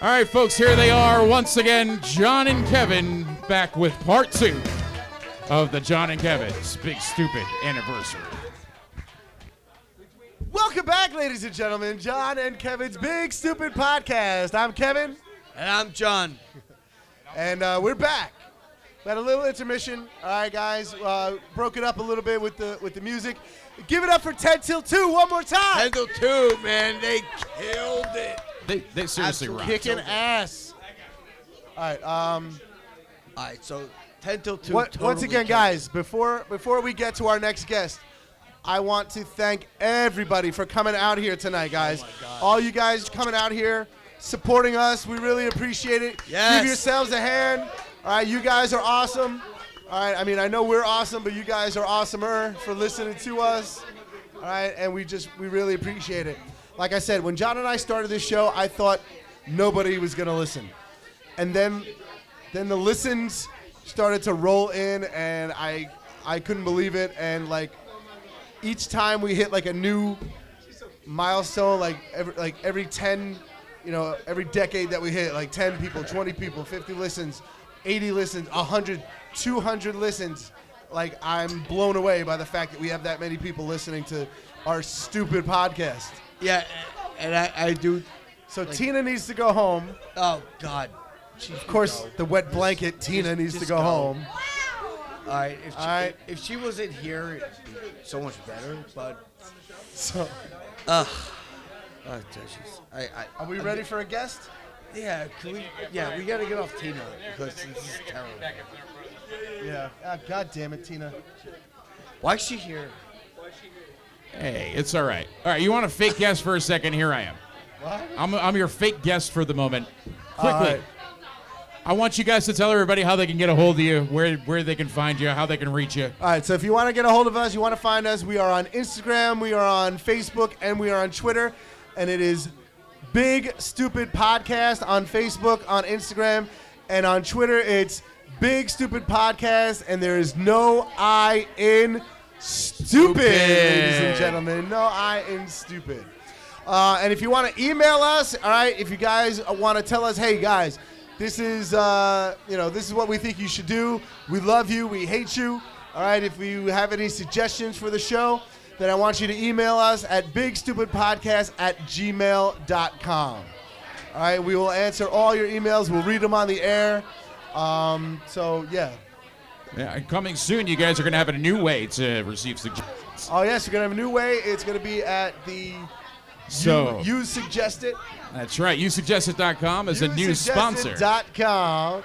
All right, folks, here they are once again, John and Kevin, back with part two of the John and Kevin's Big Stupid Anniversary. Welcome back, ladies and gentlemen. John and Kevin's Big Stupid Podcast. I'm Kevin, And I'm John. and uh, we're back. We had a little intermission. All right, guys. Uh, broke it up a little bit with the with the music. Give it up for 10 till 2 one more time. Till two, man. They killed it. They, they seriously rock. Kicking ass. All right. Um, All right, so 10 till 2. what, once again, killed guys, before before we get to our next guest, I want to thank everybody for coming out here tonight, guys. All you guys coming out here, supporting us, we really appreciate it. Yes. Give yourselves a hand. All right, you guys are awesome. All right, I mean, I know we're awesome, but you guys are awesomer for listening to us. All right, and we just we really appreciate it. Like I said, when John and I started this show, I thought nobody was gonna listen, and then then the listens started to roll in, and I I couldn't believe it. And like each time we hit like a new milestone, like every like every ten, you know, every decade that we hit, like ten people, twenty people, fifty listens, eighty listens, 100, 200 listens. Like I'm blown away by the fact that we have that many people listening to our stupid podcast. Yeah, and I, I do. So Tina needs to go home. Oh, God. Of course, the wet blanket. Tina needs to go, go. home. All right, if she, right. if she wasn't here, it'd be so much better, but. So, Ugh. Oh, Jesus. I, I, are we ready for a guest? Yeah, can we, yeah, we gotta get off Tina because this is terrible. Yeah. Ah, God damn it, Tina. Why is she here? Hey, it's all right. All right, you want a fake guest for a second? Here I am. What? I'm, I'm your fake guest for the moment. Quickly, right. I want you guys to tell everybody how they can get a hold of you, where where they can find you, how they can reach you. All right, so if you want to get a hold of us, you want to find us, we are on Instagram, we are on Facebook, and we are on Twitter. And it is Big Stupid Podcast on Facebook, on Instagram, and on Twitter, it's Big Stupid Podcast, and there is no I in stupid, ladies and gentlemen. No I am stupid. Uh, and if you want to email us, all right, if you guys want to tell us, hey guys, this is uh, you know this is what we think you should do. We love you. We hate you. All right. If you have any suggestions for the show, then I want you to email us at bigstupidpodcast at gmail.com. All right. We will answer all your emails. We'll read them on the air. Um, so yeah. Yeah, and coming soon, you guys are going to have a new way to receive suggestions. Oh yes, you're gonna have a new way. It's gonna be at the So you, you suggest it. that's right. YouSuggestit.com is a new sponsor. com.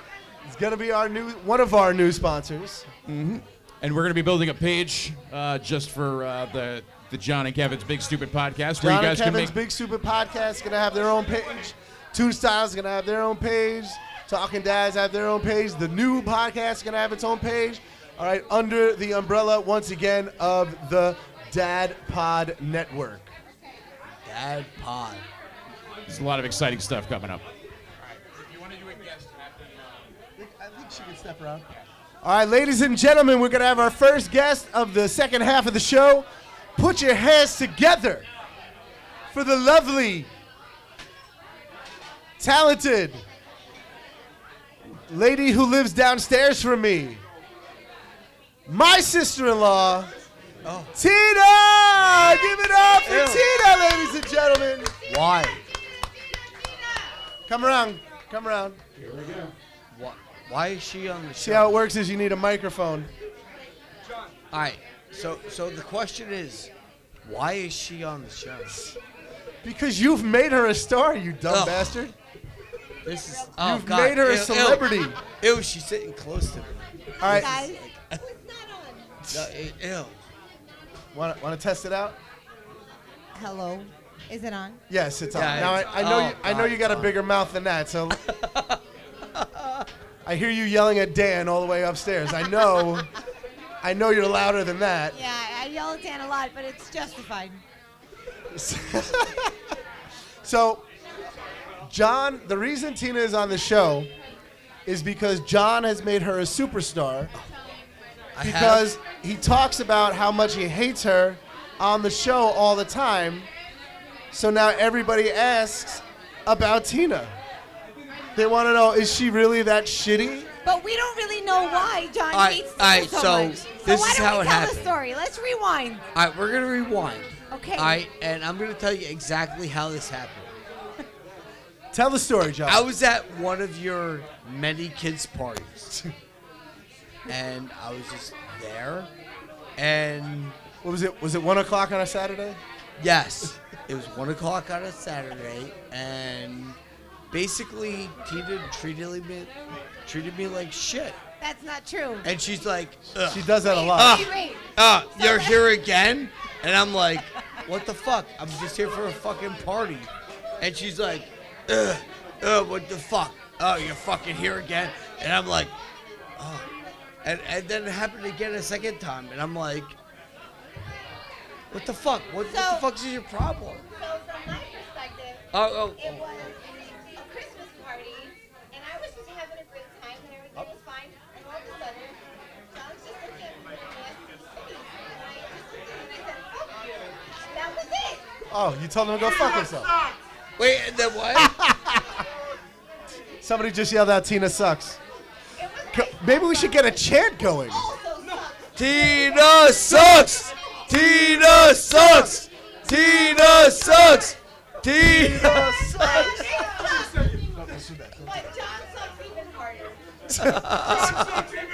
It's gonna be our new one of our new sponsors. And we're going to be building a page uh, just for uh, the the John and Kevin's Big Stupid podcast, where John you and guys can Kevin's make. Big Stupid Podcast gonna have their own page. Toon Styles gonna have their own page. Talking Dads have their own page. The new podcast is gonna have its own page. All right, under the umbrella once again of the Dad Pod Network. Dad Pod. There's a lot of exciting stuff coming up. Alright, if you want to do a guest, I've been uh I think she can step around. All right, ladies and gentlemen, we're gonna have our first guest of the second half of the show. Put your hands together for the lovely, talented lady who lives downstairs from me. My sister-in-law, Oh. Tina. Give it up for Ew. Tina, ladies and gentlemen. Why? Come around. Come around. Here we Why, why is she on the See how it works is you need a microphone. All right. So, so the question is, why is she on the show? Because you've made her a star, you dumb Ugh. bastard. This is. Oh You've God. made her a Ew, ew. celebrity. Ew, she's sitting close to me. All right, Guys, No, ew, ew. want to test it out? hello. Is it on? Yes, it's on. Yeah, now I, it's- I know oh, you. I know God, you got a oh. bigger mouth than that. So I hear you yelling at Dan all the way upstairs. I know. I know you're louder than that. Yeah, I yell at Dan a lot, but it's justified. So, John, the reason Tina is on the show is because John has made her a superstar because he talks about how much he hates her on the show all the time. So now everybody asks about Tina. They want to know: Is she really that shitty? But we don't really know why John All right, hates all right, Tina so, so much. So this why is don't how we it tell happened. the story? Let's rewind. All right, we're gonna rewind. Okay. All right, and I'm gonna tell you exactly how this happened. Tell the story, John. I was at one of your many kids' parties, and I was just there, and what was it? Was it one o'clock on a Saturday? yes, it was one o'clock on a Saturday, and basically Tina treated me treated me like shit, That's not true. and she's like, Ugh. She does that a lot. wait, wait. uh, you're here again? And I'm like, what the fuck? I'm just here for a fucking party. And she's like, ugh, ugh, oh, what the fuck? Oh, you're fucking here again? And I'm like, oh. And, and then it happened again a second time. And I'm like, what the fuck? What, what the fuck is your problem? So from my perspective, oh, oh, oh, it was a Christmas party, and I was just having a great time, and everything oh. was fine. And all of a sudden, John's just looking at me and he asked me to sit. And I just looked at him and I said, fuck you. That was it. Oh, you told him to go fuck himself. wait, and then what? Somebody just yelled out, "Tina sucks." Co- Maybe we should get a chant going. also sucked. Tina sucks! Tina sucks! Tina sucks! Tina But John sucks even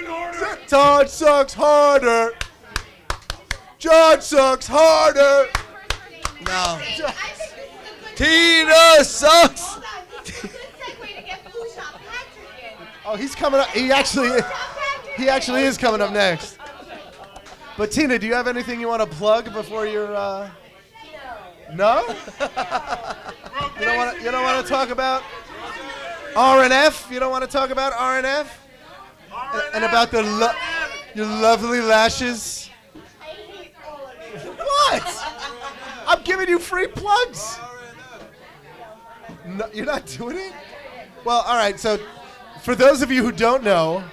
harder. John sucks harder. John sucks harder. No. Tina sucks! Hold on, this is a good segue to get Patrick in. Oh, he's coming up. He actually, Flu Shot Patrick he actually is coming up next. But Tina, do you have anything you want to plug before you're? Uh... No. you don't want to. You don't want to talk about RNF. You don't want to talk about RNF and, and about the lo- your lovely lashes. I hate all of you. What? I'm giving you free plugs. No, you're not doing it? Well, all right. So, for those of you who don't know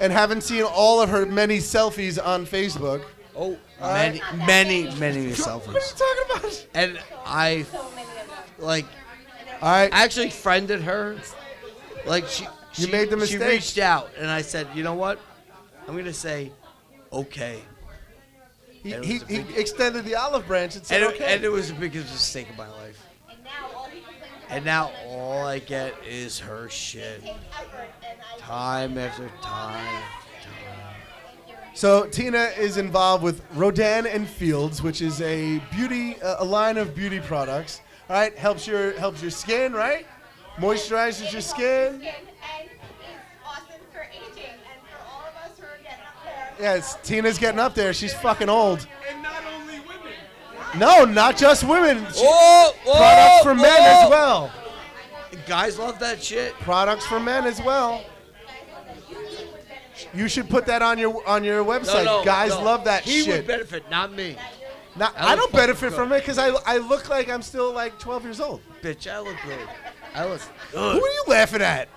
and haven't seen all of her many selfies on Facebook, Oh, many, many, many selfies. what are you talking about? And I, like, All right. I actually friended her. Like, she, You she, made the mistake. She reached out, and I said, you know what? I'm gonna say, okay. he, he, he extended the olive branch and said, And it, okay. and it was the biggest mistake of my life. And now all he complains about And now all I get is her shit. is effort, Time after time. So Tina is involved with Rodan and Fields, which is a beauty, uh, a line of beauty products. All right, helps your helps your skin, right? Moisturizes your skin. and awesome for aging and for all of us who are getting up there. Yes, Tina's getting up there. She's fucking old. And not only women. No, not just women. She- Whoa, whoa, products for men as well. Guys love that shit. Products for men as well. You should put that on your on your website. No, no, Guys no. love that he shit. He would benefit, not me. Not, I I don't benefit from it because I, I look like I'm still like 12 years old. Bitch, I look good. I look good. Who are you laughing at?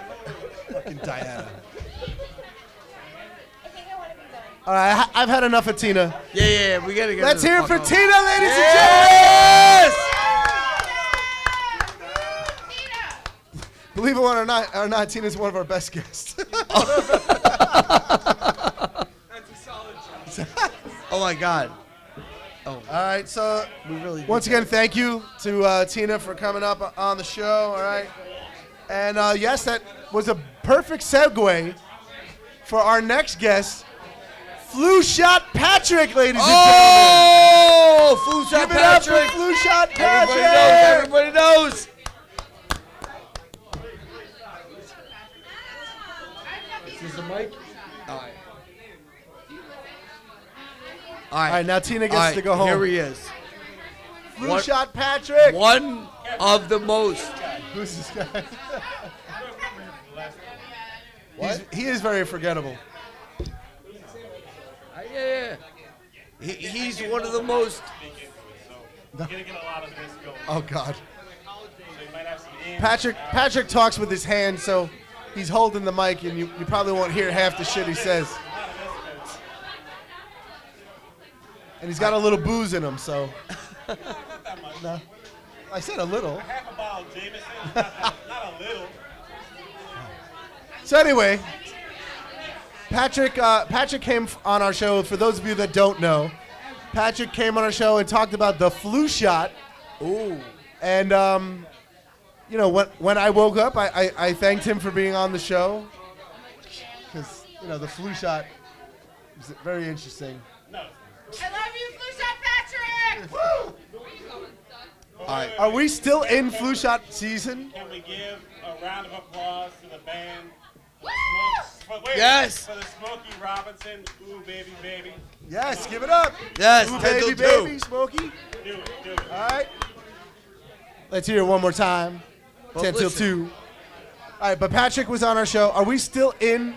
Fucking Diana. All right, I ha- I've had enough of Tina. Yeah, yeah, yeah. We gotta get. Let's hear it for fuck Tina, ladies Yes! and gentlemen. Believe it or not, or not, Tina's one of our best guests. That's a solid job. Oh my God. Oh, All right, so we really. once again, thank you to uh, Tina for coming up on the show. All right, and uh, yes, that was a perfect segue for our next guest, Flu Shot Patrick, ladies and oh, gentlemen. Oh, food shot gentlemen. Give it up for Patrick. Flu Shot Everybody knows. Patrick. Everybody knows. Is this the mic? All right. All All right, now Tina gets All right, to go home. Here he is. Flu One- Shot Patrick. One of the most. Who's this guy? What? He's, he is very forgettable. Yeah, yeah. He, he's one of the most. You're gonna get a lot of this going. Oh God. So you might have some in. Patrick Patrick talks with his hand, so he's holding the mic, and you, you probably won't hear half the shit he says. And he's got a little booze in him, so. No. I said a little. Half a bottle Jameson. Not a little. So anyway, Patrick uh, Patrick came on our show. For those of you that don't know, Patrick came on our show and talked about the flu shot. Ooh. And um, you know, when when I woke up, I, I, I thanked him for being on the show because you know the flu shot was very interesting. I love you, Flu Shot Patrick! Woo! All right. Are we still in flu shot season? Can we give a round of applause to the band? Woo! For, wait, Yes. For the Smokey Robinson, Ooh Baby Baby. Yes, give it up. Yes, Ooh, baby, 2. baby, Smokey. Do it, do it. All right. Let's hear it one more time. But 10 till 2. All right, but Patrick was on our show. Are we still in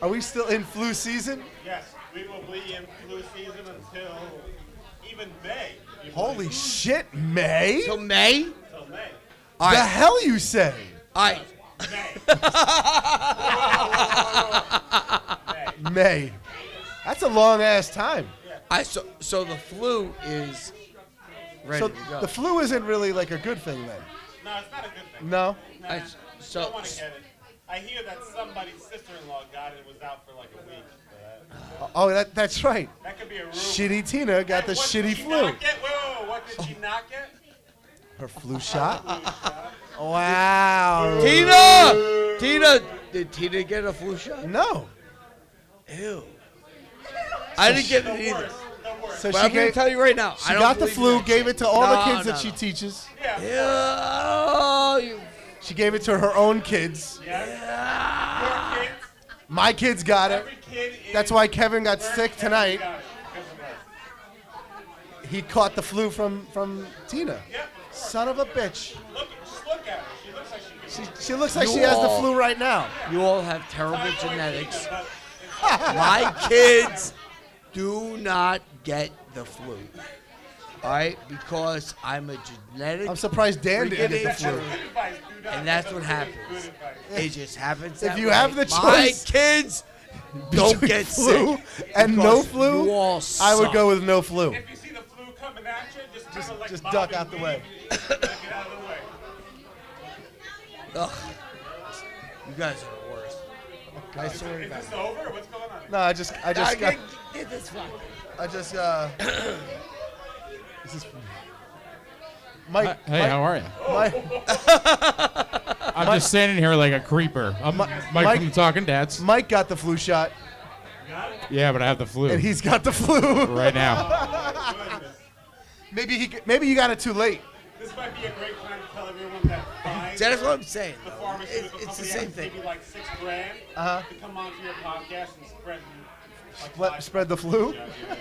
Are we still in flu season? Yes, we will be in flu season until even May. Holy believe. shit, May? Till May? Till May. All The hell you say? All right. May. May. May. That's a long ass time. I so so the flu is ready So to go. the flu isn't really like a good thing then. No, it's not a good thing. No? Nah, I- I so- don't want to get it. I hear that somebody's sister-in-law got it and was out for like a week. But Oh, that, that's right. that could be a rumor. Shitty Tina got the shitty flu. Not get? Whoa, whoa, whoa, what did she not get? Her flu shot? Wow. Tina! Tina! Did Tina get a flu shot? No. Ew. I didn't get it either. worst. The worst. So But she I'm going to gave, tell you right now. she I don't got the believe flu, that gave shit. it to all the No, kids that no, she no. teaches. Yeah. Yeah, oh, you. She gave it to her own kids. Yes. Your kids. My kids got it. Every kid. In That's why Kevin got sick tonight. Got it because of that. He caught the flu from from Tina. Yep. Son of a bitch. Look, just look at her. She looks like she. She, she looks like You she has the flu right now. You all have terrible genetics. My kids do not get the flu. All right? Because I'm a genetic. I'm surprised Dan didn't get the flu. Good advice. Do not And that's what happens. It just happens. If you way. have the choice, my choice kids don't get flu sick and no flu, You all I would go with no flu. If you see the flu coming at you, just kind of like just bob duck and out the way. Get out of the way. Ugh. You guys are the worst. I swear to Is this over? What's going on? No, I just I just, I just got get, get this fuck. I just uh This is Mike Hey, Mike, how are you? Mike, I'm just standing here like a creeper. I'm Mike, Mike- from the Talking Dads. Mike got the flu shot Yeah, but I have the flu and he's got the flu. right now. maybe he maybe you got it too late. This might be a great that's what I'm saying. the though. pharmaceutical It's, it's the same thing. give you like six grand Uh-huh. to come onto your podcast and spread like Let, spread the flu. Yeah, yeah.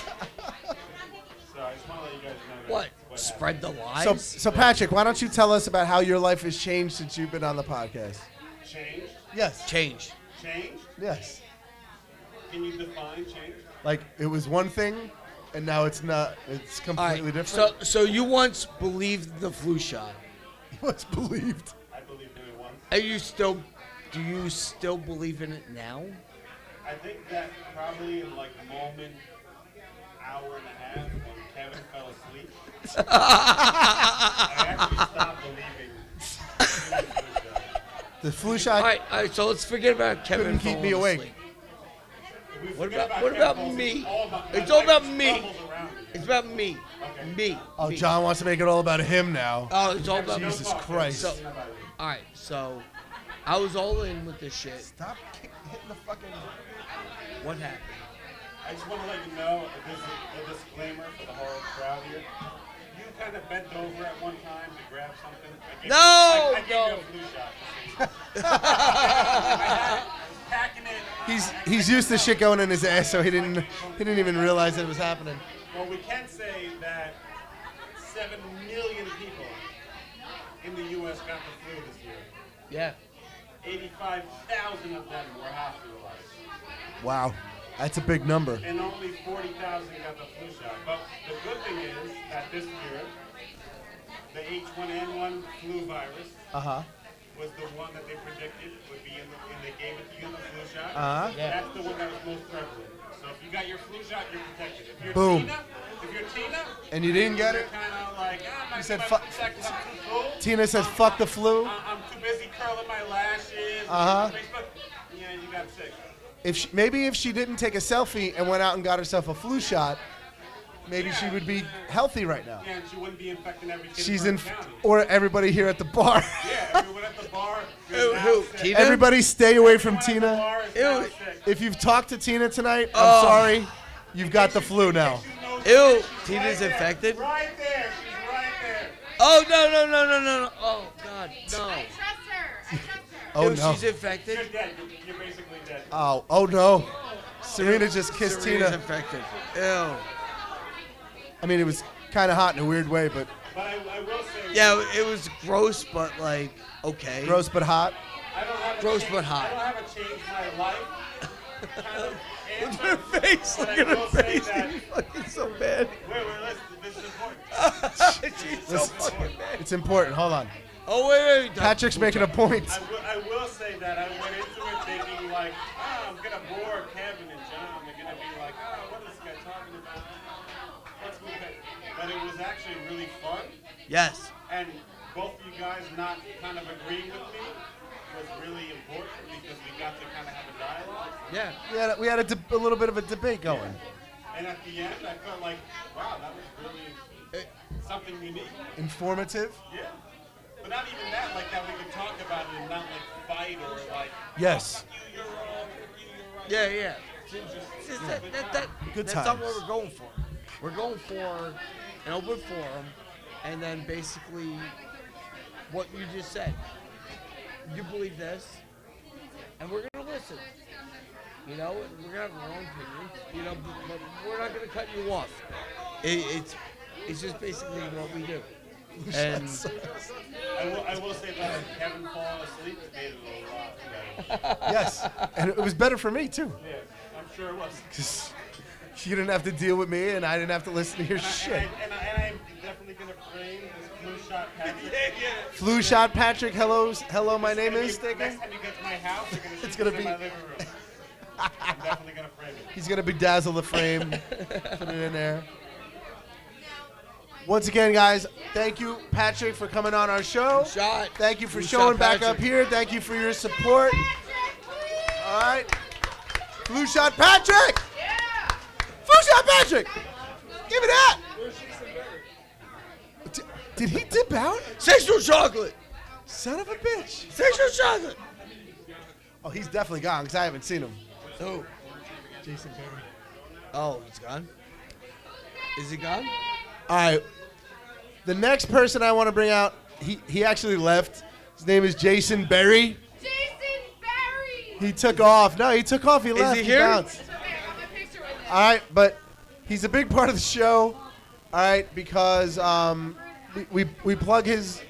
So I just want to let you guys know that What? happened. Spread the lies? So so Patrick, why don't you tell us about how your life has changed since you've been on the podcast? change, Yes. Change. change. Yes. Can you define change? Like it was one thing and now it's not it's completely right. different. So, so you once believed the flu shot. What's believed? Are you still? Do you still believe in it now? I think that probably in like a moment, hour and a half, when Kevin fell asleep, I actually stopped believing. The flu shot All right. All right. So let's forget about Kevin. Couldn't keep falling me awake. asleep. We What forget about- what Kevin about Ballsy, me? all about- It's my all life about me. crumbles around me. It's about me. Okay. Me. Oh, me. John wants to make it all about him now. Oh, it's all about me. Jesus Christ. So, all right. So, I was all in with this shit. Stop kick, hitting the fucking. What happened? I just want to let you know, this is a disclaimer for the whole crowd here. You kind of bent over at one time to grab something. I gave No, you, I, I gave no. you a flu shot. I packing it. He's he's used to shit going in his ass, so he didn't he didn't even realize that it was happening. Well, we can say that seven million people in the U.S. got the flu this year. Yeah. 85,000 of them were hospitalized, Wow, that's a big number. and only 40,000 got the flu shot. But the good thing is that this year, the H1N1 flu virus Uh huh. Was the one that they predicted would be in the, and they gave it to you in the flu shot. Uh huh. Yeah. That's the one that was most prevalent. So if you got your flu shot, you're protected. If you're Boom. Tina, if you're Tina, And you didn't get it. kind of like, ah, You said fuck. my fu- flu shot 'cause I'm. Tina says, "Fuck the flu." I- I'm too busy curling my lashes. Uh-huh. Facebook. Yeah, have six. If she, maybe if she didn't take a selfie and went out and got herself a flu shot, maybe she would be healthy right now. Yeah, and she wouldn't be infecting every kid She's in in, or everybody here at the bar. Yeah, everyone at the bar. Who? is now Who? Tina? everybody stay away from Everyone Tina. bar is now Ew. If you've talked to Tina tonight, I'm Oh. sorry. You've got the flu now. Ew, Tina's infected. Right there. She's right there. Oh no no no no no! no. Oh God, no. Trust her. I trust her. Oh Ew, no. she's infected. You're dead. You're, you're basically dead. Oh, oh no. Serena just kissed Serena's Tina. infected. Ew. I mean, it was kind of hot in a weird way, but But I, I will say. Yeah, it was gross, but like okay. gross but hot. I don't have a Gross change- but hot. I don't have a change my life. kind of Look at her face. but Look I at her will say face. that- She's fucking so bad. Wait, wait, listen. This is important. She's so Listen, fucking bad. it's important. Hold on. Oh wait, wait. Patrick's making a point. I will, I will say that I went into Yes. and both of you guys not kind of agreeing with me was really important because we got to kind of have a dialogue. Yeah. We had a, we had a, de- a little bit of a debate going. And at the end, I felt like, wow, that was really something unique. Informative. Yeah. But not even that, like that we could talk about it and not like fight or like, Yes. you, you're wrong, you, you're right. Yeah, yeah. It's just that, that, that, Good that's not what we're going for. We're going for an open forum, and then basically what you just said. You believe this, and we're gonna listen. You know, we're gonna have our own opinions. You know, but, but we're not gonna cut you off. It, it's it's just basically what we do. And I will, I will say that Kevin falling asleep made it a lot better. Yes. And it was better for me too. Yeah, I'm sure it was. 'Cause she didn't have to deal with me, and I didn't have to listen to your And, shit. I, and, I, and this flu shot Patrick. Flu shot, Patrick. Hello, hello. My name is. Next time you get to my house, gonna It's gonna be- my living room. I'm definitely gonna frame it. He's gonna bedazzle the frame, put it in there. Once again, guys, thank you, Patrick, for coming on our show. shot. Thank you for Flu showing shot back up here. Thank you for your support. All right. Flu shot, Patrick. Yeah. Flu shot, Patrick. Give me that. D- Did he dip out? Sexual chocolate. Son of a bitch. Sexual chocolate. Oh, he's definitely gone because I haven't seen him. Who? Jason Berry. Oh, he's gone. Is he gone? All right. The next person I want to bring out, he, he actually left. His name is Jason Berry. Jason Berry. He took off. No, he took off. He left. he here? bounced. It's okay. I got my picture with him. All right, but he's a big part of the show. All right, because um, we, we, we plug his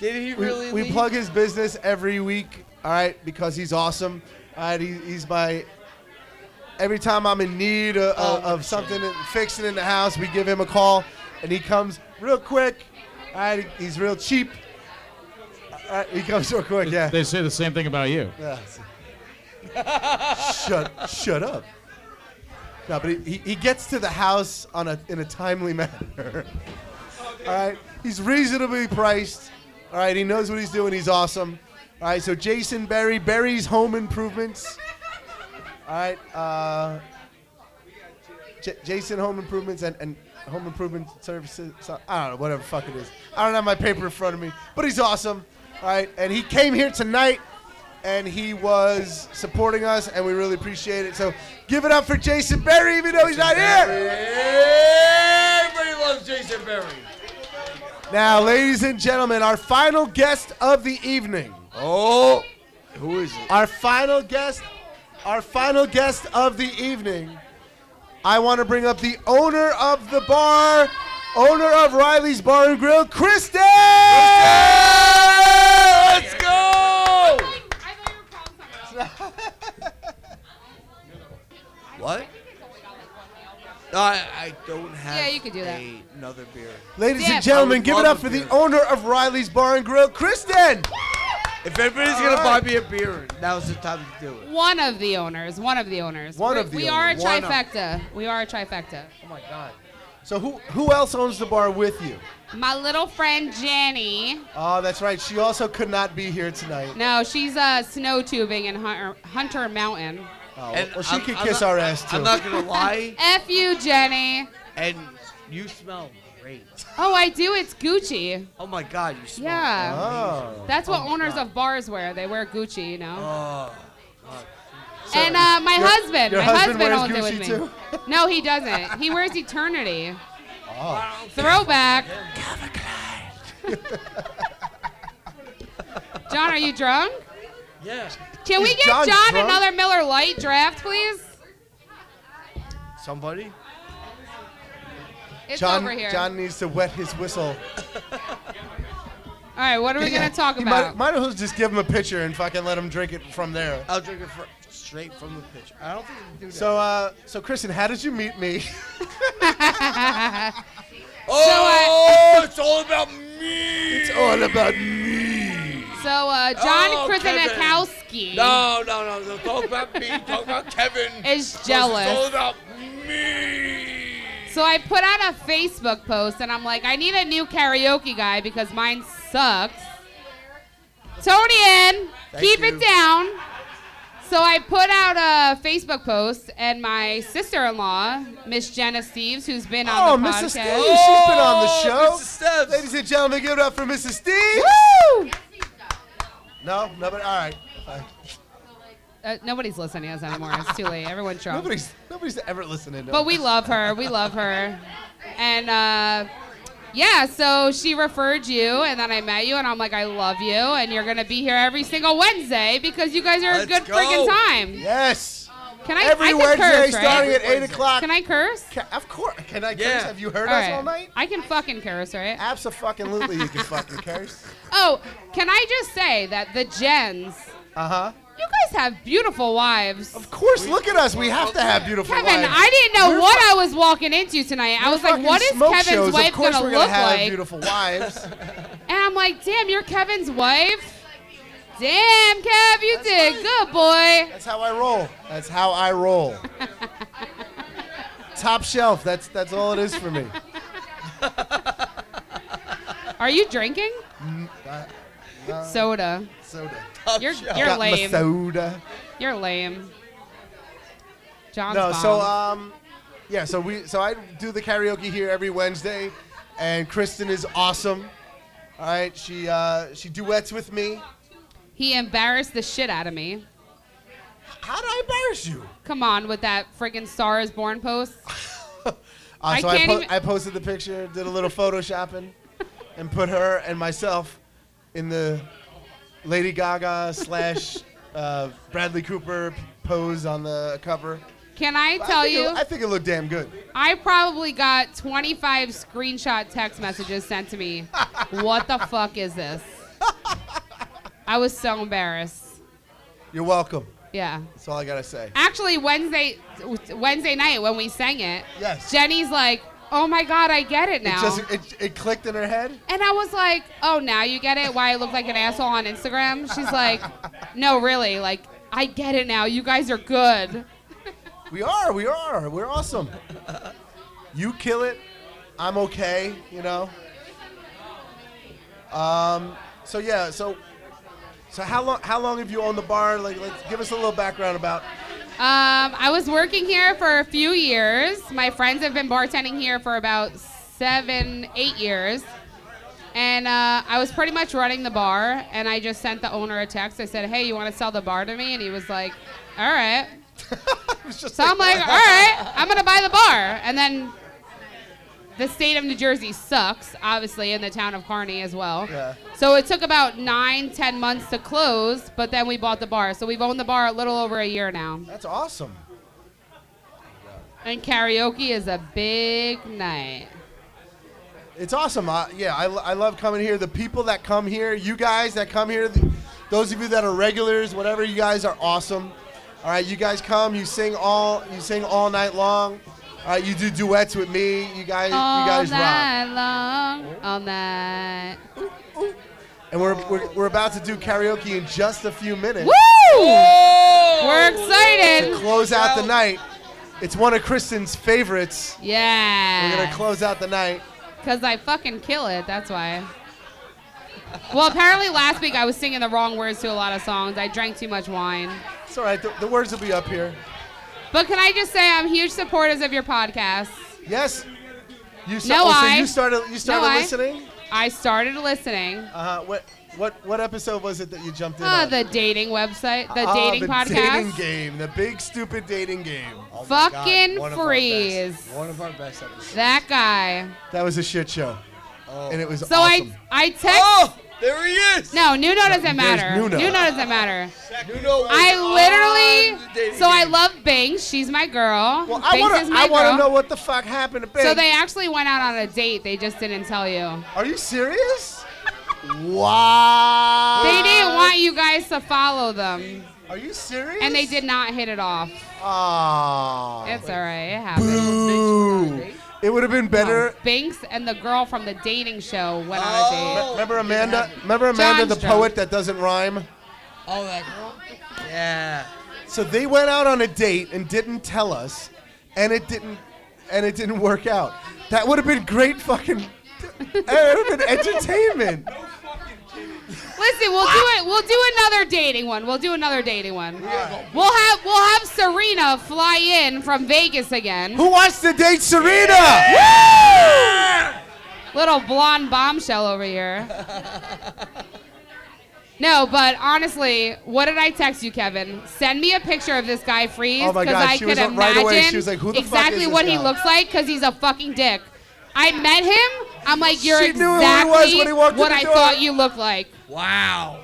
Did he really we leave? plug his business every week. All right, because he's awesome. All right, he, he's my. Every time I'm in need of, Oh, of something fixing in the house, we give him a call, and he comes real quick. All right, he's real cheap. All right, he comes real quick. Yeah. They say the same thing about you. Yeah. shut shut up. No, but he, he, he gets to the house on a in a timely manner. All right, he's reasonably priced. All right, he knows what he's doing. He's awesome. All right, so Jason Berry, Berry's Home Improvements. All right, uh, J- Jason Home Improvements and, and Home Improvement Services. So, I don't know, whatever the fuck it is. I don't have my paper in front of me, but he's awesome. All right, and he came here tonight and he was supporting us, and we really appreciate it. So give it up for Jason Berry, even though he's not here. Everybody loves Jason Berry. Now, ladies and gentlemen, our final guest of the evening. Oh, who is it? Our final guest, our final guest of the evening. I want to bring up the owner of the bar, owner of Riley's Bar and Grill, Kristen. Let's No, I, I don't have Yeah, you could do that. another beer. Ladies Yeah. and gentlemen, give it up a for the owner of Riley's Bar and Grill, Kristen. If everybody's All gonna buy me a beer, now's the time to do it. One of the owners. One of the owners. One We- of the We are a. One of- trifecta. We are a trifecta. Oh my god. So who who else owns the bar with you? My little friend Jenny. Oh, that's right. She also could not be here tonight. No, she's uh, snow tubing in Hunter, Hunter Mountain. Oh, And well, she I'm- could I'm kiss not- our ass too. I'm not gonna lie, F you, Jenny. and you smell great. Oh, I do. It's Gucci. Oh my god, you smell. Yeah. Oh. That's what owners of bars wear. They wear Gucci, you know. Oh. and uh, my your- husband, your my husband husband, wears owns it Gucci with too? me. No, he doesn't. He wears Eternity. Oh. Throwback. John, are you drunk? Yeah. Can we get John John drunk? another Miller Lite draft, please? Somebody? It's John, over here. John needs to wet his whistle. All right, what are we gonna talk You might, about? might as well just give him a pitcher and fucking let him drink it from there. I'll drink it fr- straight from the pitcher. I don't think you can do that. So, uh, so Kristen, how did you meet me? oh, it's all about me. it's all about me. so, uh, John Oh, Kevin. Krasinakowski No, no, no, no. Talk about me. Talk about Kevin. is 'Cause It's all jealous. about me. So I put out a Facebook post and I'm like, I need a new karaoke guy because mine sucks. Tony in, keep you. it down. So I put out a Facebook post and my sister-in-law, Miss Jenna Steves, who's been on Oh, the Mrs. podcast. Steve, she's been on the Oh, show. Mrs. Steves. Ladies and gentlemen, give it up for Mrs. Steve. Woo! No, but All right. Uh, nobody's listening to us anymore. It's too late. Everyone's drunk. Nobody's nobody's ever listening. To But us. we love her. We love her. And uh, yeah, so she referred you, and then I met you, and I'm like, I love you, and you're gonna be here every single Wednesday because you guys are a Let's good go. friggin' time. Yes. Can I? Every I can Wednesday curse, starting right? at eight o'clock. Can I curse? Ca- of course. Can I curse? Yeah. Have you heard All us right. all night? I can fucking curse, right? Absolutely, you can fucking curse. Oh, can I just say that the Jens, Uh huh. you guys have beautiful wives. Of course, look at us. We have to have beautiful wives. Kevin, wives. I didn't know We're what fu- I was walking into tonight. I was like, fucking what is smoke Kevin's shows. wife of course gonna we're look gonna have like? beautiful wives. And I'm like, damn, you're Kevin's wife? Damn, Kev, you did good, boy. That's how I roll. That's how I roll. Top shelf. That's that's all it is for me. Are you drinking? Uh, Soda. soda. You're you're lame. soda. You're lame. John's No, bomb. so um, yeah, so we so I do the karaoke here every Wednesday, and Kristen is awesome. All right, she uh, she duets with me. he embarrassed the shit out of me. How did I embarrass you? Come on with that friggin' Star is Born post. Uh, I so I, can't po- even- I posted the picture, did a little photoshopping, and put her and myself in the Lady Gaga slash uh, Bradley Cooper pose on the cover. Can I I tell it- you? I think it looked damn good. I probably got 25 screenshot text messages sent to me. what the fuck is this? I was so embarrassed. You're welcome. Yeah. That's all I gotta say. Actually, Wednesday Wednesday night when we sang it, Yes. Jenny's like, "Oh my god, I get it now. It now." just it, it clicked in her head. and I was like, "Oh, now you get it? Why I look like an asshole on Instagram?" She's like, "No, really. Like, I get it now. You guys are good." We are, we are, we're awesome. You kill it, I'm okay, you know. Um, so yeah, so so how long how long have you owned the bar? Like, let's give us a little background about. Um, I was working here for a few years. My friends have been bartending here for about seven, eight years. And uh, I was pretty much running the bar, and I just sent the owner a text. I said, "Hey, you want to sell the bar to me?" And he was like, "All right." So I'm like, "All right, I'm gonna buy the bar." And then the state of New Jersey sucks, obviously, in the town of Kearny as well. Yeah. So it took about nine, ten months to close, but then we bought the bar. So we've owned the bar a little over a year now. That's awesome. And karaoke is a big night. It's awesome. Uh, yeah, I, I love coming here. The people that come here, you guys that come here, those of you that are regulars, whatever, you guys are awesome. All right, you guys come, you sing all, you sing all night long. Right, you do duets with me. You guys, All you guys rock. night long, all night. And we're, we're, we're about to do karaoke in just a few minutes Woo! Oh! We're excited. to close out the night. It's one of Kristen's favorites. Yeah. We're gonna close out the night. Because I fucking kill it. That's why. Well, apparently last week I was singing the wrong words to a lot of songs. I drank too much wine. It's all right. The, the words will be up here. But can I just say I'm huge supporters of your podcast. Yes. You sta- No, oh, so I- you started. You started I- listening. I started listening. Uh huh. What what what episode was it that you jumped in Uh, on? the dating website, the Ah, dating the podcast. dating game, the big stupid dating game. Oh my God, Fucking one freeze. best- One of our best episodes. That guy. That was a shit show, Oh. and it was So awesome. I I text. Oh, there he is. No, Nuno doesn't matter. Nuno. Nuno doesn't matter. Nuno I literally. dating So I love Banks. She's my girl. well, I Banks want is to. my I want to girl. know what the fuck happened to Big. So they actually went out on a date. They just didn't tell you. Are you serious? wow. They didn't want you guys to follow them, Are you serious? and they did not hit it off. Oh. It's all right. It happened. Boo. It would have been better. No, Banks and the girl from the dating show went on a Oh. date. Remember Amanda? Remember Amanda, the Johnstrom. poet that doesn't rhyme? Oh, that girl. Yeah. So they went out on a date and didn't tell us, and it didn't, and it didn't work out. That would have been great fucking. it would have been entertainment. Listen, we'll do it. We'll do another dating one. We'll do another dating one. We'll have we'll have Serena fly in from Vegas again. Who wants to date Serena? Little blonde bombshell over here. No, but honestly, what did I text you, Kevin? Send me a picture of this guy Freeze Oh my because God, I she could was right imagine away, she was like, "Who the fuck exactly is this what he guy?" looks like because he's a fucking dick. I met him. I'm like, you're She knew he exactly was when he walked in what the I door. thought you looked like. Wow.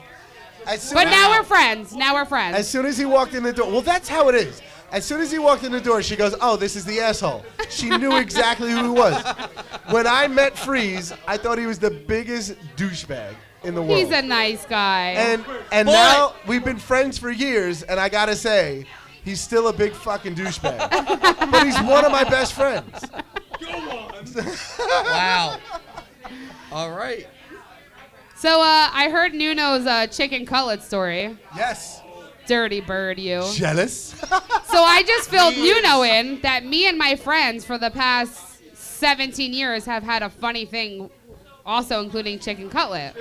As soon But as, now we're friends. Now we're friends. as soon as he walked in the door, well, that's how it is. As soon as he walked in the door, she goes, "Oh, this is the asshole." She knew exactly who he was. When I met Freeze, I thought he was the biggest douchebag in the world. He's a nice guy. And and Boy. now we've been friends for years, and I gotta say, he's still a big fucking douchebag. but he's one of my best friends. Go on. wow. All right. so uh, I heard Nuno's uh, chicken cutlet story. Yes. Dirty bird, you. Jealous? So I just filled Nuno in that me and my friends for the past 17 years have had a funny thing, also including chicken cutlet.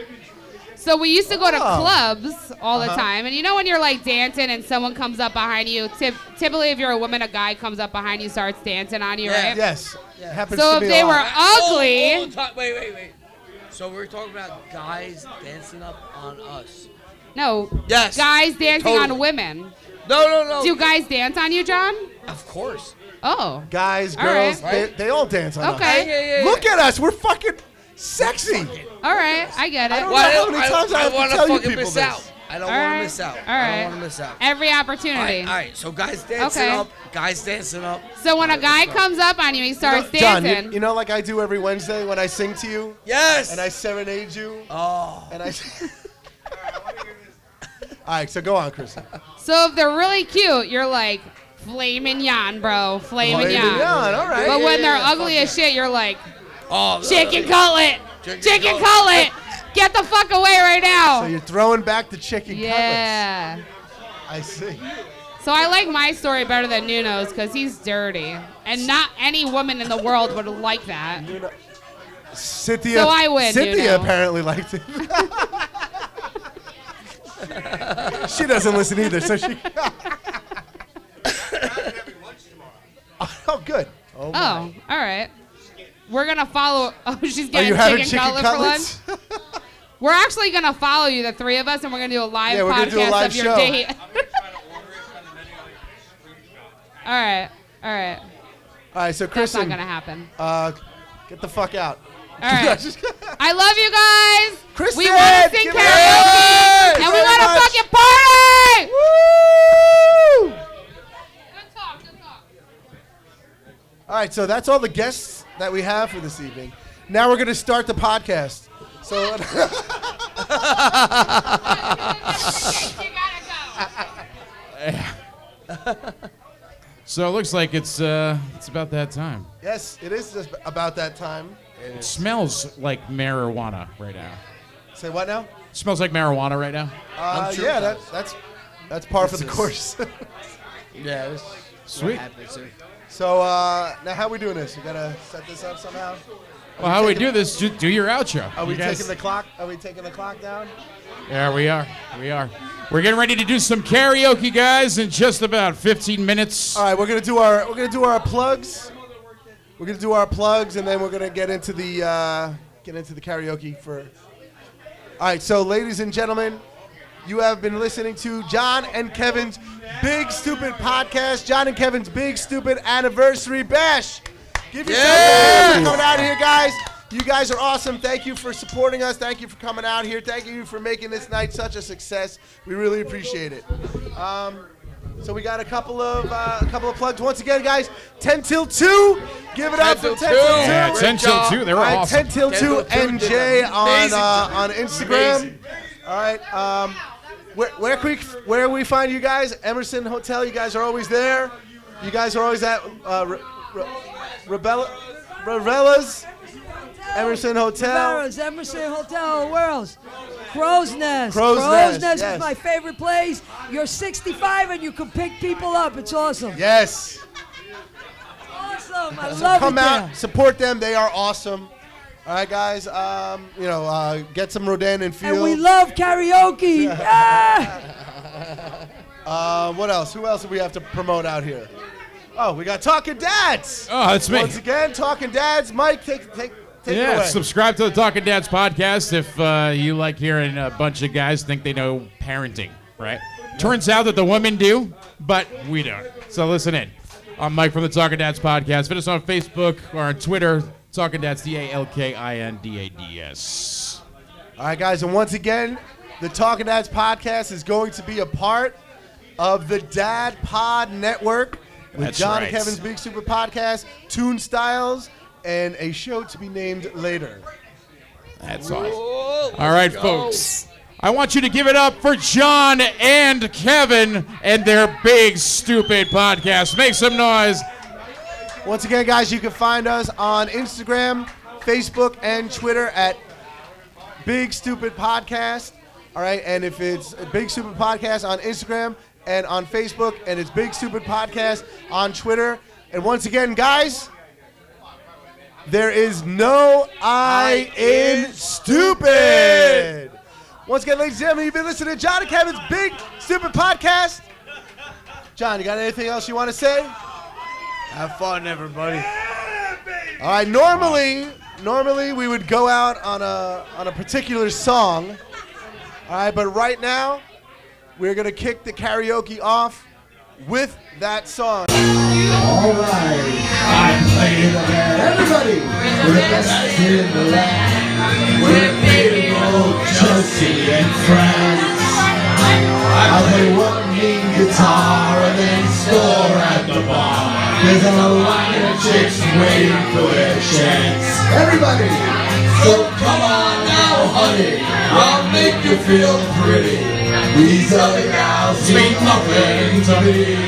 So we used to go to Oh. clubs all the Uh-huh. time, and you know when you're like dancing and someone comes up behind you. Tip, typically, if you're a woman, a guy comes up behind you, starts dancing on you, Yeah. right? yes. Happens So to if me they were ugly, Hold, hold on, wait, wait, wait. So we're talking about guys dancing up on us. no, Yes. guys dancing Totally. on women. No, no, no. Do guys dance on you, John? Of course. Oh, Guys, All girls, right. they, they all dance on Okay. us. Yeah, yeah, yeah. Look at us. We're fucking sexy. all right, I get it. I don't Well, know how many times I have to wanna tell you fucking people miss this. out. I don't All want right. to miss out. All I don't want to miss out. Every opportunity. right, all right. So guys dancing Okay. up, guys dancing up. So when a guy comes up on you, he starts John, dancing. you, you know, like I do every Wednesday when I sing to you Yes. and I serenade you oh. and I. all right, so go on, Kristen. so if they're really cute, you're like, flaming yan, bro, flaming Flaming yan. yan, all right. But Yeah, when yeah, they're yeah, ugly fuck as shit, you're like, Oh. chicken cutlet, Chicken chicken cutlet. cutlet, get the fuck away right now. So you're throwing back the chicken yeah. cutlets. I see. So I like my story better than Nuno's because he's dirty, and not any woman in the world would like that. Nuno. Cynthia. So I win, Cynthia you know. apparently liked it. she doesn't listen either, so she. oh, good. Oh, my. Oh, all right. We're gonna follow. Oh, she's Are getting you having chicken, chicken cutlet for lunch. cutlets? We're actually gonna follow you, the three of us, and we're gonna do a live Yeah, podcast a live of your show. date. all right, all right. All right, so That's Kristen, not gonna happen. uh, get the fuck out. All right. I love you guys. Kristen, we want to sing give it karaoke, up. and Thank we want to fucking party. Woo! Good talk. Good talk. All right, so that's all the guests that we have for this evening. Now we're gonna start the podcast. So. you gotta go. So it looks like it's uh, it's about that time. yes, it is just about that time. It smells like marijuana right now. Say what now? It smells like marijuana right now. Uh, sure yeah, it that, that's that's par for the This is- course. Yeah. This, Sweet. happens here. So uh, now, how are we doing this? We gotta set this up somehow. Well, how we do this? Ju- Do your outro. Are we guys- taking the clock? Are we taking the clock down? There we are. We are. We're getting ready to do some karaoke, guys, in just about 15 minutes. All right, we're gonna do our we're gonna do our plugs. We're gonna do our plugs, and then we're gonna get into the uh, get into the karaoke for. All right, so ladies and gentlemen, you have been listening to John and Kevin's Big Stupid Podcast. John and Kevin's Big Stupid Anniversary Bash. Give yourself a hand for coming out here, guys. You guys are awesome. Thank you for supporting us. Thank you for coming out here. Thank you for making this night such a success. We really appreciate it. Um, so we got a couple of uh, a couple of plugs. Once again, guys, 10 till 2. Give it up for 10 till 2. Yeah, 10 till 2. They were All right, awesome. 10 till 2 till 2 NJ on uh, on Instagram. Amazing. All right. Um, where where can we where we find you guys? Emerson Hotel. You guys are always there. You guys are always at uh, Re- Re- Rebella Revella's Emerson Hotel. Barrows, Emerson Hotel, where else? Crow's Nest. Crow's Nest, Nest yes. is my favorite place. You're 65 and you can pick people up. It's awesome. Yes. Awesome. I So love come it out, there. support them. They are awesome. All right, guys. Um, you know, uh, get some Rodan and Field. And we love karaoke. yeah. Uh, what else? Who else do we have to promote out here? Oh, we got Talking Dads. Oh, that's me. Once again, Talking Dads. Mike, take take take it Yeah, away. subscribe to the Talking Dads podcast if uh, you like hearing a bunch of guys think they know parenting, right? Turns out that the women do, but we don't. So listen in. I'm Mike from the Talking Dads podcast. Find us on Facebook or on Twitter. Talking Dads, D A L K I N D A D S. All right, guys, and once again, the Talking Dads podcast is going to be a part of the Dad Pod Network with That's John right. and Kevin's Big Super Podcast, Tune Styles, and a show to be named later. That's awesome. All right, folks. I want you to give it up for John and Kevin and their big stupid podcast. Make some noise. Once again, guys, you can find us on Instagram, Facebook, and Twitter at Big Stupid Podcast. All right, and if it's Big Stupid Podcast on Instagram and on Facebook, and it's Big Stupid Podcast on Twitter. And once again, guys, there is no I in stupid. Once again, ladies and gentlemen, you've been listening to John and Kevin's Big Stupid Podcast. John, you got anything else you want to say? Have fun, everybody. All right. Normally, normally we would go out on a on a particular song. All right, but right now we're gonna kick the karaoke off with that song. All right, I play the band. Everybody, we're the best in the land. We're Mabel, Chelsea, and friends. I play one mean guitar and then score at the bar. There's a line of chicks waiting for their chance. Everybody, so come on now, honey. I'll make you feel pretty. These other gals mean nothing to me.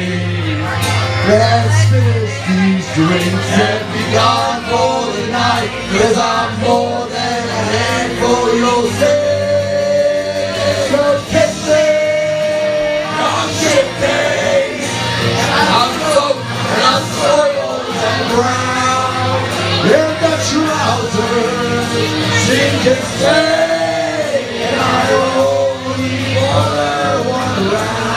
Let's finish these drinks and be gone for the night. Cause I'm more than a handful, you'll say. So kiss me on shit brown. In the trousers, she can stay. And I only her one round.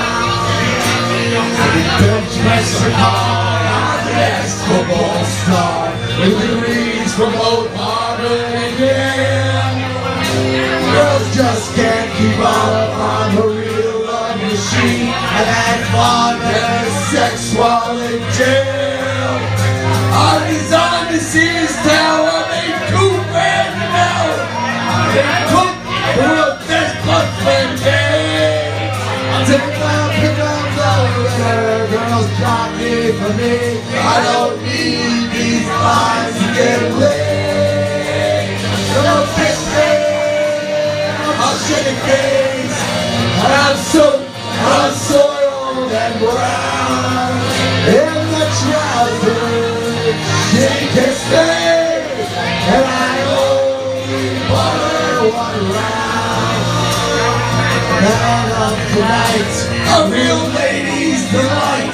Bench pressing hard, I'm the ex-football star With degrees from both Harvard and Yale Girls just can't keep up on the real love machine And had fun and sex jail for me. I don't need these lines to get laid. Kiss me, I'll shake your face. I'm so, I'm soiled and brown. In the trousers, she kissed me, and I only her one round. Down of the night, a real lady's delight.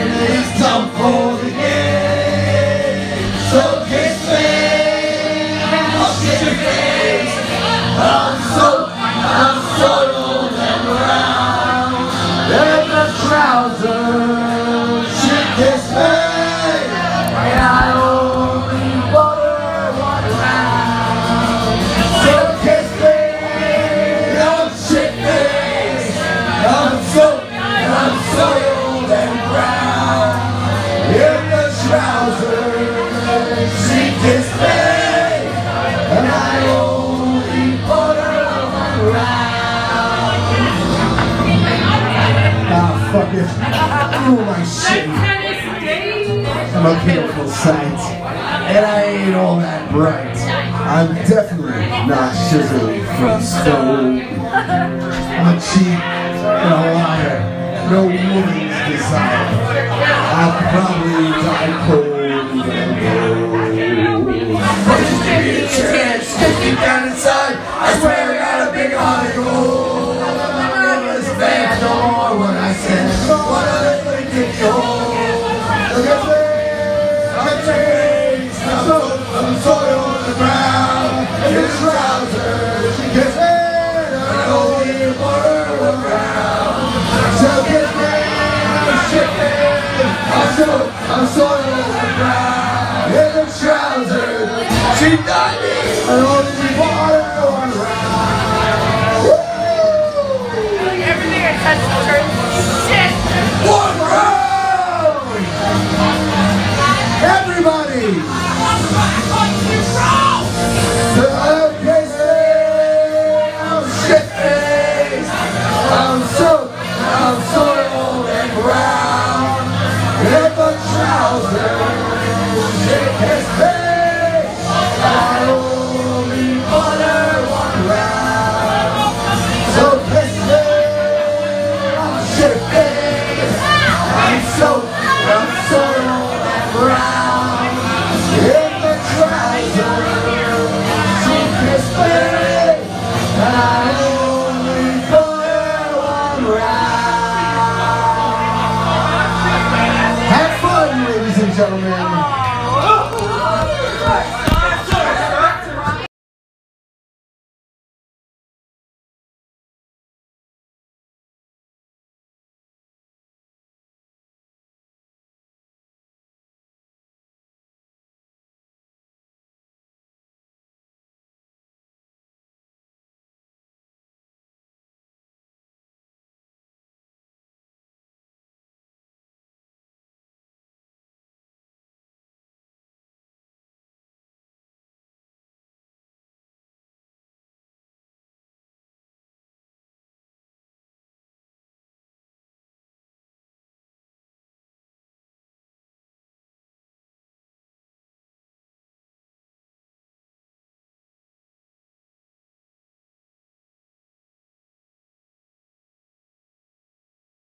I'm a beautiful sight, and I ain't all that bright. I'm definitely not chiseled from stone. I'm a cheat and a liar, no woman's desire. I'll probably die cold his trousers, she gets me, I don't need around. So get me, I'm shipping, I'm so, I'm on the in the trousers, she died me, I don't need around. Everything I touch turns to shit.